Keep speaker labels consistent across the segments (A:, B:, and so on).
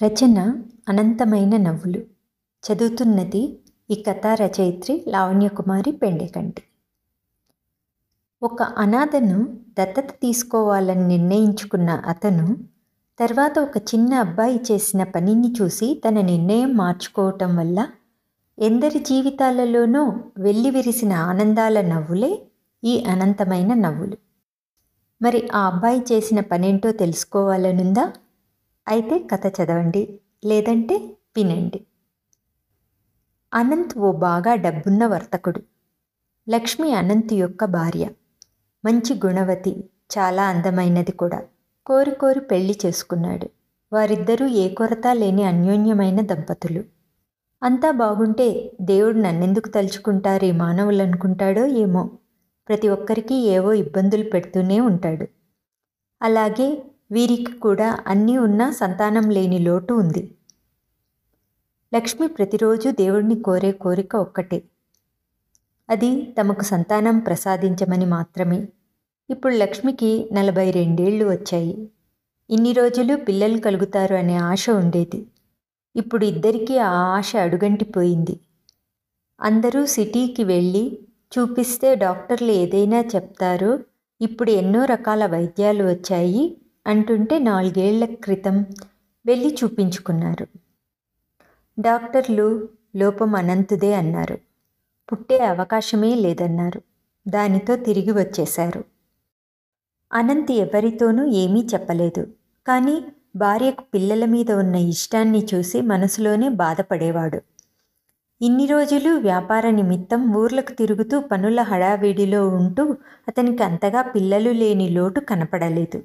A: రచన అనంతమైన నవ్వులు. చదువుతున్నది ఈ కథా రచయిత్రి లావణ్యకుమారి పెండెకంటి. ఒక అనాథను దత్తత తీసుకోవాలని నిర్ణయించుకున్న అతను తర్వాత ఒక చిన్న అబ్బాయి చేసిన పనిని చూసి తన నిర్ణయం మార్చుకోవటం వల్ల ఎందరి జీవితాలలోనో వెళ్ళి విరిసిన ఆనందాల నవ్వులే ఈ అనంతమైన నవ్వులు. మరి ఆ అబ్బాయి చేసిన పనేంటో తెలుసుకోవాలనుందా? అయితే కథ చదవండి లేదంటే వినండి. అనంత్ ఓ బాగా డబ్బున్న వర్తకుడు. లక్ష్మి అనంత్ యొక్క భార్య. మంచి గుణవతి చాలా అందమైనది కూడా. కోరి కోరి పెళ్ళి చేసుకున్నాడు. వారిద్దరూ ఏ కొరత లేని అన్యోన్యమైన దంపతులు. అంతా బాగుంటే దేవుడు నన్నెందుకు తలుచుకుంటారు ఈ మానవులు అనుకుంటాడో ఏమో. ప్రతి ఒక్కరికి ఏవో ఇబ్బందులు పెడుతూనే ఉంటాడు. అలాగే వీరికి కూడా అన్నీ ఉన్నా సంతానం లేని లోటు ఉంది. లక్ష్మి ప్రతిరోజు దేవుడిని కోరే కోరిక ఒక్కటే. అది తమకు సంతానం ప్రసాదించమని మాత్రమే. ఇప్పుడు లక్ష్మికి నలభై రెండేళ్ళు వచ్చాయి. ఇన్ని రోజులు పిల్లలు కలుగుతారు అనే ఆశ ఉండేది. ఇప్పుడు ఇద్దరికీ ఆ ఆశ అడుగంటిపోయింది. అందరూ సిటీకి వెళ్ళి చూపిస్తే డాక్టర్లు ఏదైనా చెప్తారు. ఇప్పుడు ఎన్నో రకాల వైద్యాలు వచ్చాయి. అంటుంటే నాలుగేళ్ళ క్రితం వెళ్ళి చూపించుకున్నారు. డాక్టర్లు లోపం అనంతుదే అన్నారు. పుట్టే అవకాశమే లేదన్నారు. దానితో తిరిగి వచ్చేశారు. అనంత్ ఎవరితోనూ ఏమీ చెప్పలేదు. కానీ భార్యకు పిల్లల మీద ఉన్న ఇష్టాన్ని చూసి మనసులోనే బాధపడేవాడు. ఇన్ని రోజులు వ్యాపార నిమిత్తం ఊర్లకు తిరుగుతూ పనుల హడావిడిలో ఉంటూ అతనికి అంతగా పిల్లలు లేని లోటు కనపడలేదు.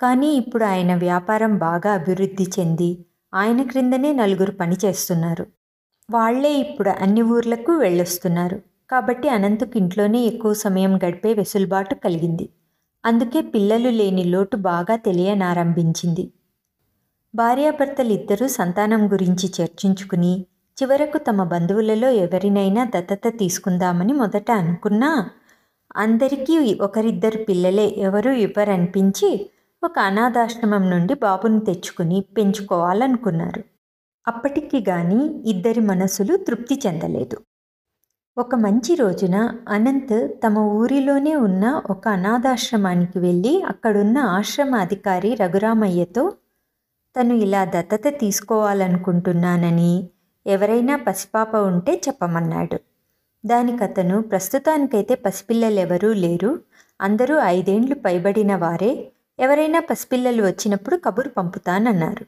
A: కానీ ఇప్పుడు ఆయన వ్యాపారం బాగా అభివృద్ధి చెంది ఆయన క్రిందనే నలుగురు పనిచేస్తున్నారు వాళ్ళే ఇప్పుడు అన్ని ఊర్లకు వెళ్ళొస్తున్నారు. కాబట్టి అనంతకు ఇంట్లోనే ఎక్కువ సమయం గడిపే వెసులుబాటు కలిగింది. అందుకే పిల్లలు లేని లోటు బాగా తెలియనారంభించింది. భార్యాభర్తలిద్దరూ సంతానం గురించి చర్చించుకుని చివరకు తమ బంధువులలో ఎవరినైనా దత్తత తీసుకుందామని మొదట అనుకున్నా అందరికీ ఒకరిద్దరు పిల్లలే ఎవరూ ఇవ్వరనిపించి ఒక అనాథాశ్రమం నుండి బాబుని తెచ్చుకుని పెంచుకోవాలనుకున్నారు. అప్పటికి గాని ఇద్దరి మనసులు తృప్తి చెందలేదు. ఒక మంచి రోజున అనంత్ తమ ఊరిలోనే ఉన్న ఒక అనాథాశ్రమానికి వెళ్ళి అక్కడున్న ఆశ్రమ అధికారి రఘురామయ్యతో తను ఇలా దత్తత తీసుకోవాలనుకుంటున్నానని ఎవరైనా పసిపాప ఉంటే చెప్పమన్నాడు. దానికతను ప్రస్తుతానికైతే పసిపిల్లలెవరూ లేరు. అందరూ ఐదేండ్లు పైబడిన వారే. ఎవరైనా పసిపిల్లలు వచ్చినప్పుడు కబురు పంపుతానన్నారు.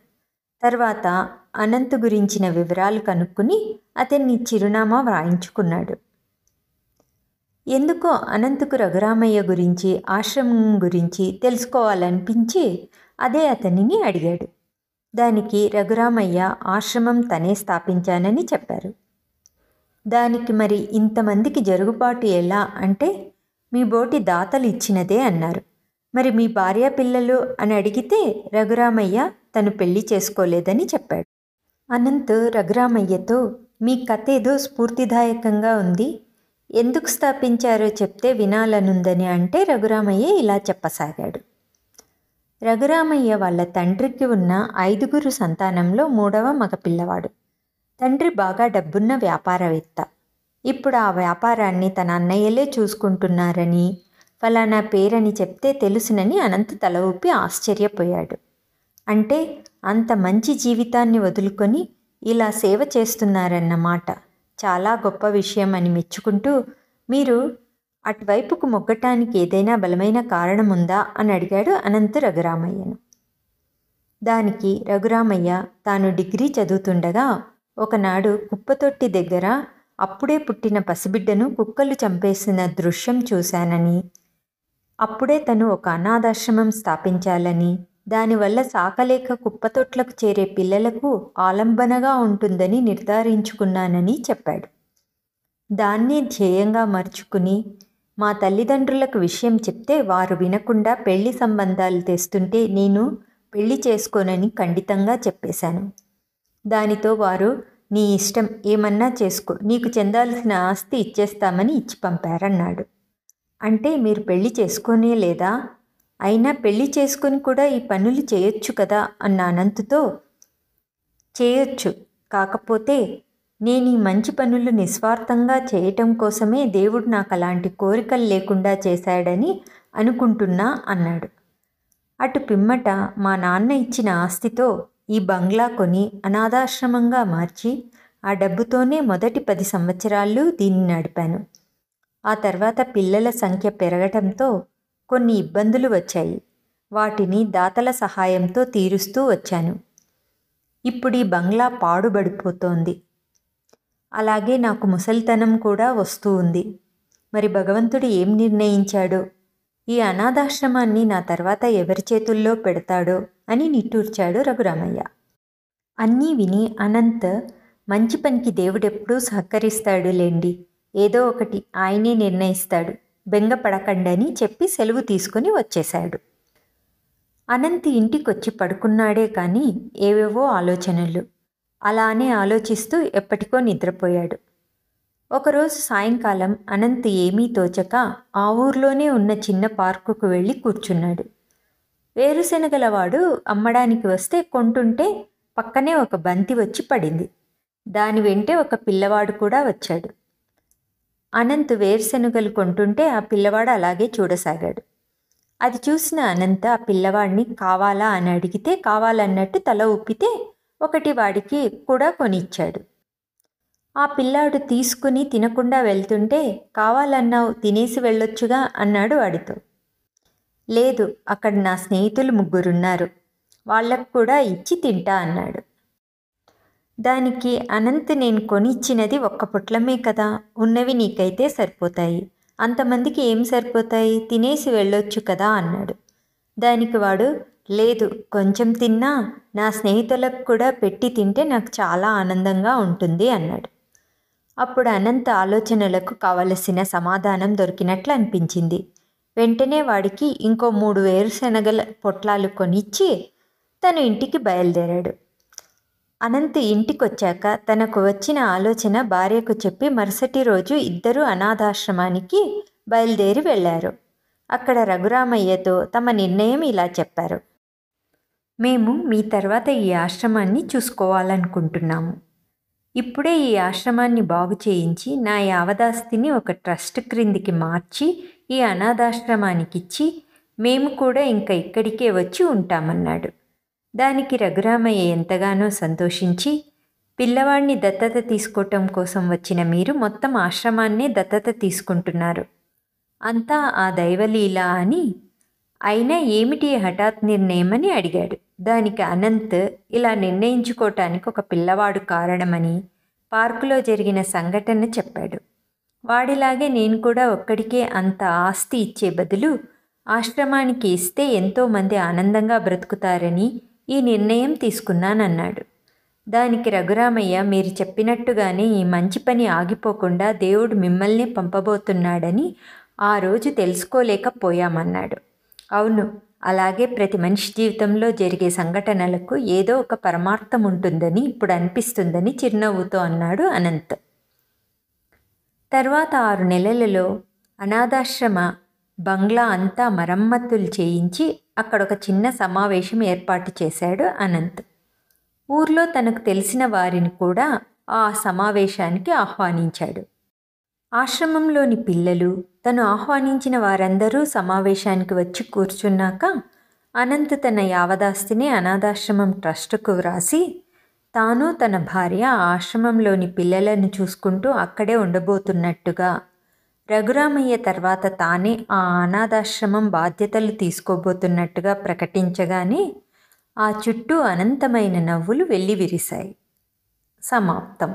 A: తర్వాత అనంత్ గురించిన వివరాలు కనుక్కుని అతన్ని చిరునామా వ్రాయించుకున్నాడు. ఎందుకో అనంత్కు రఘురామయ్య గురించి ఆశ్రమం గురించి తెలుసుకోవాలనిపించి అదే అతనిని అడిగాడు. దానికి రఘురామయ్య ఆశ్రమం తనే స్థాపించానని చెప్పారు. దానికి మరి ఇంతమందికి జరుగుబాటు ఎలా అంటే మీ బోటి దాతలు ఇచ్చినదే అన్నారు. మరి మీ భార్య పిల్లలు అని అడిగితే రఘురామయ్య తను పెళ్ళి చేసుకోలేదని చెప్పాడు. అనంత్ రఘురామయ్యతో మీ కథ ఏదో స్ఫూర్తిదాయకంగా ఉంది. ఎందుకు స్థాపించారో చెప్తే వినాలనుందని అంటే రఘురామయ్య ఇలా చెప్పసాగాడు. రఘురామయ్య వాళ్ళ తండ్రికి ఉన్న ఐదుగురు సంతానంలో మూడవ మగపిల్లవాడు. తండ్రి బాగా డబ్బున్న వ్యాపారవేత్త. ఇప్పుడు ఆ వ్యాపారాన్ని తన అన్నయ్యలే చూసుకుంటున్నారని ఫలానా పేరని చెప్తే తెలుసునని అనంత్ తల ఊపి ఆశ్చర్యపోయాడు. అంటే అంత మంచి జీవితాన్ని వదులుకొని ఇలా సేవ చేస్తున్నారన్నమాట చాలా గొప్ప విషయం అని మెచ్చుకుంటూ మీరు అటువైపుకు మొగ్గటానికి ఏదైనా బలమైన కారణం ఉందా అని అడిగాడు అనంత్ రఘురామయ్యను. దానికి రఘురామయ్య తాను డిగ్రీ చదువుతుండగా ఒకనాడు కుప్పతొట్టి దగ్గర అప్పుడే పుట్టిన పసిబిడ్డను కుక్కలు చంపేసిన దృశ్యం చూశానని అప్పుడే తను ఒక అనాథాశ్రమం స్థాపించాలని దానివల్ల సాకలేక కుప్పతొట్లకు చేరే పిల్లలకు ఆలంబనగా ఉంటుందని నిర్ధారించుకున్నానని చెప్పాడు. దాన్నే ధ్యేయంగా మర్చుకుని మా తల్లిదండ్రులకు విషయం చెప్తే వారు వినకుండా పెళ్ళి సంబంధాలు తెస్తుంటే నేను పెళ్ళి చేసుకోనని ఖండితంగా చెప్పేశాను. దానితో వారు నీ ఇష్టం ఏమన్నా చేసుకో నీకు చెందాల్సిన ఆస్తి ఇచ్చేస్తామని ఇచ్చి పంపారన్నాడు అంటే మీరు పెళ్ళి చేసుకోనే లేదా? అయినా పెళ్ళి చేసుకొని కూడా ఈ పనులు చేయొచ్చు కదా? అన్న అనంతుతో చేయొచ్చు. కాకపోతే నేను ఈ మంచి పనులు నిస్వార్థంగా చేయటం కోసమే దేవుడు నాకు అలాంటి కోరికలు లేకుండా చేశాడని అనుకుంటున్నా అన్నాడు. అటు పిమ్మట మా నాన్న ఇచ్చిన ఆస్తితో ఈ బంగ్లా కొని అనాథాశ్రమంగా మార్చి ఆ డబ్బుతోనే మొదటి పది సంవత్సరాలు దీన్ని నడిపాను. ఆ తర్వాత పిల్లల సంఖ్య పెరగటంతో కొన్ని ఇబ్బందులు వచ్చాయి. వాటిని దాతల సహాయంతో తీరుస్తూ వచ్చాను. ఇప్పుడు ఈ బంగ్లా పాడుబడిపోతోంది. అలాగే నాకు ముసలితనం కూడా వస్తూ ఉంది. మరి భగవంతుడు ఏం నిర్ణయించాడో? ఈ అనాథాశ్రమాన్ని నా తర్వాత ఎవరి చేతుల్లో పెడతాడో అని నిట్టూర్చాడు రఘురామయ్య. అన్నీ విని అనంత్ మంచి పనికి దేవుడెప్పుడూ సహకరిస్తాడు లేండి ఏదో ఒకటి ఆయనే నిర్ణయిస్తాడు. బెంగపడకండని చెప్పి సెలవు తీసుకుని వచ్చేశాడు. అనంత్ ఇంటికొచ్చి పడుకున్నాడే కానీ ఏవేవో ఆలోచనలు. అలానే ఆలోచిస్తూ ఎప్పటికో నిద్రపోయాడు. ఒకరోజు సాయంకాలం అనంత్ ఏమీ తోచక ఆ ఊర్లోనే ఉన్న చిన్న పార్కుకు వెళ్ళి కూర్చున్నాడు. వేరుశనగలవాడు అమ్మడానికి వస్తే కొంటుంటే పక్కనే ఒక బంతి వచ్చి పడింది. దాని వెంటే ఒక పిల్లవాడు కూడా వచ్చాడు. అనంత్ వేరుశెనగలు కొంటుంటే ఆ పిల్లవాడు అలాగే చూడసాగాడు. అది చూసిన అనంత ఆ పిల్లవాడిని కావాలా? అని అడిగితే కావాలన్నట్టు తల ఊపితే ఒకటి వాడికి కూడా కొనిచ్చాడు. ఆ పిల్లాడు తీసుకుని తినకుండా వెళ్తుంటే కావాలన్నావు తినేసి వెళ్ళొచ్చుగా అన్నాడు వాడితో. లేదు అక్కడ నా స్నేహితులు ముగ్గురున్నారు. వాళ్ళకు కూడా ఇచ్చి తింటా అన్నాడు. దానికి అనంత్ నేను కొనిచ్చినది ఒక్క పుట్లమే కదా. ఉన్నవి నీకైతే సరిపోతాయి. అంతమందికి ఏం సరిపోతాయి? తినేసి వెళ్ళొచ్చు కదా అన్నాడు. దానికి వాడు లేదు కొంచెం తిన్నా నా స్నేహితులకు కూడా పెట్టి తింటే నాకు చాలా ఆనందంగా ఉంటుంది అన్నాడు. అప్పుడు అనంత ఆలోచనలకు కావలసిన సమాధానం దొరికినట్లు అనిపించింది. వెంటనే వాడికి ఇంకో మూడు వేరుశనగల పొట్లాలు కొనిచ్చి తను ఇంటికి బయలుదేరాడు. అనంత్ ఇంటికొచ్చాక తనకు వచ్చిన ఆలోచన భార్యకు చెప్పి మరుసటి రోజు ఇద్దరు అనాథాశ్రమానికి బయలుదేరి వెళ్ళారు. అక్కడ రఘురామయ్యతో తమ నిర్ణయం ఇలా చెప్పారు. మేము మీ తర్వాత ఈ ఆశ్రమాన్ని చూసుకోవాలనుకుంటున్నాము. ఇప్పుడే ఈ ఆశ్రమాన్ని బాగు చేయించి నా యావదాస్తిని ఒక ట్రస్ట్ క్రిందికి మార్చి ఈ అనాథాశ్రమానికి ఇచ్చి మేము కూడా ఇంకా ఇక్కడికే వచ్చి ఉంటామన్నాడు. దానికి రఘురామయ్య ఎంతగానో సంతోషించి పిల్లవాడిని దత్తత తీసుకోవటం కోసం వచ్చిన మీరు మొత్తం ఆశ్రమాన్నే దత్తత తీసుకుంటున్నారు. అంతా ఆ దైవలీల అని అయినా ఏమిటి హఠాత్ నిర్ణయమని అడిగాడు. దానికి అనంత్ ఇలా నిర్ణయించుకోవటానికి ఒక పిల్లవాడు కారణమని పార్కులో జరిగిన సంఘటన చెప్పాడు. వాడిలాగే నేను కూడా ఒక్కడికే అంత ఆస్తి ఇచ్చే బదులు ఆశ్రమానికి ఇస్తే ఎంతోమంది ఆనందంగా బ్రతుకుతారని ఈ నిర్ణయం తీసుకున్నానన్నాడు. దానికి రఘురామయ్య మీరు చెప్పినట్టుగానే ఈ మంచి పని ఆగిపోకుండా దేవుడు మిమ్మల్ని పంపబోతున్నాడని ఆ రోజు తెలుసుకోలేకపోయామన్నాడు. అవును అలాగే ప్రతి మనిషి జీవితంలో జరిగే సంఘటనలకు ఏదో ఒక పరమార్థం ఉంటుందని ఇప్పుడు అనిపిస్తుందని చిరునవ్వుతో అన్నాడు అనంత్. తర్వాత ఆరు నెలలలో అనాథాశ్రమ బంగ్లా అంతా మరమ్మతులు చేయించి అక్కడ ఒక చిన్న సమావేశం ఏర్పాటు చేశాడు అనంత్. ఊర్లో తనకు తెలిసిన వారిని కూడా ఆ సమావేశానికి ఆహ్వానించాడు. ఆశ్రమంలోని పిల్లలు తను ఆహ్వానించిన వారందరూ సమావేశానికి వచ్చి కూర్చున్నాక అనంత్ తన యావదాస్తిని అనాథాశ్రమం ట్రస్టుకు వ్రాసి తాను తన భార్య ఆశ్రమంలోని పిల్లలను చూసుకుంటూ అక్కడే ఉండబోతున్నట్టుగా రఘురామయ్య తర్వాత తానే ఆ అనాథాశ్రమం బాధ్యతలు తీసుకోబోతున్నట్టుగా ప్రకటించగానే ఆ చుట్టూ అనంతమైన నవ్వులు వెళ్ళి విరిశాయి సమాప్తం.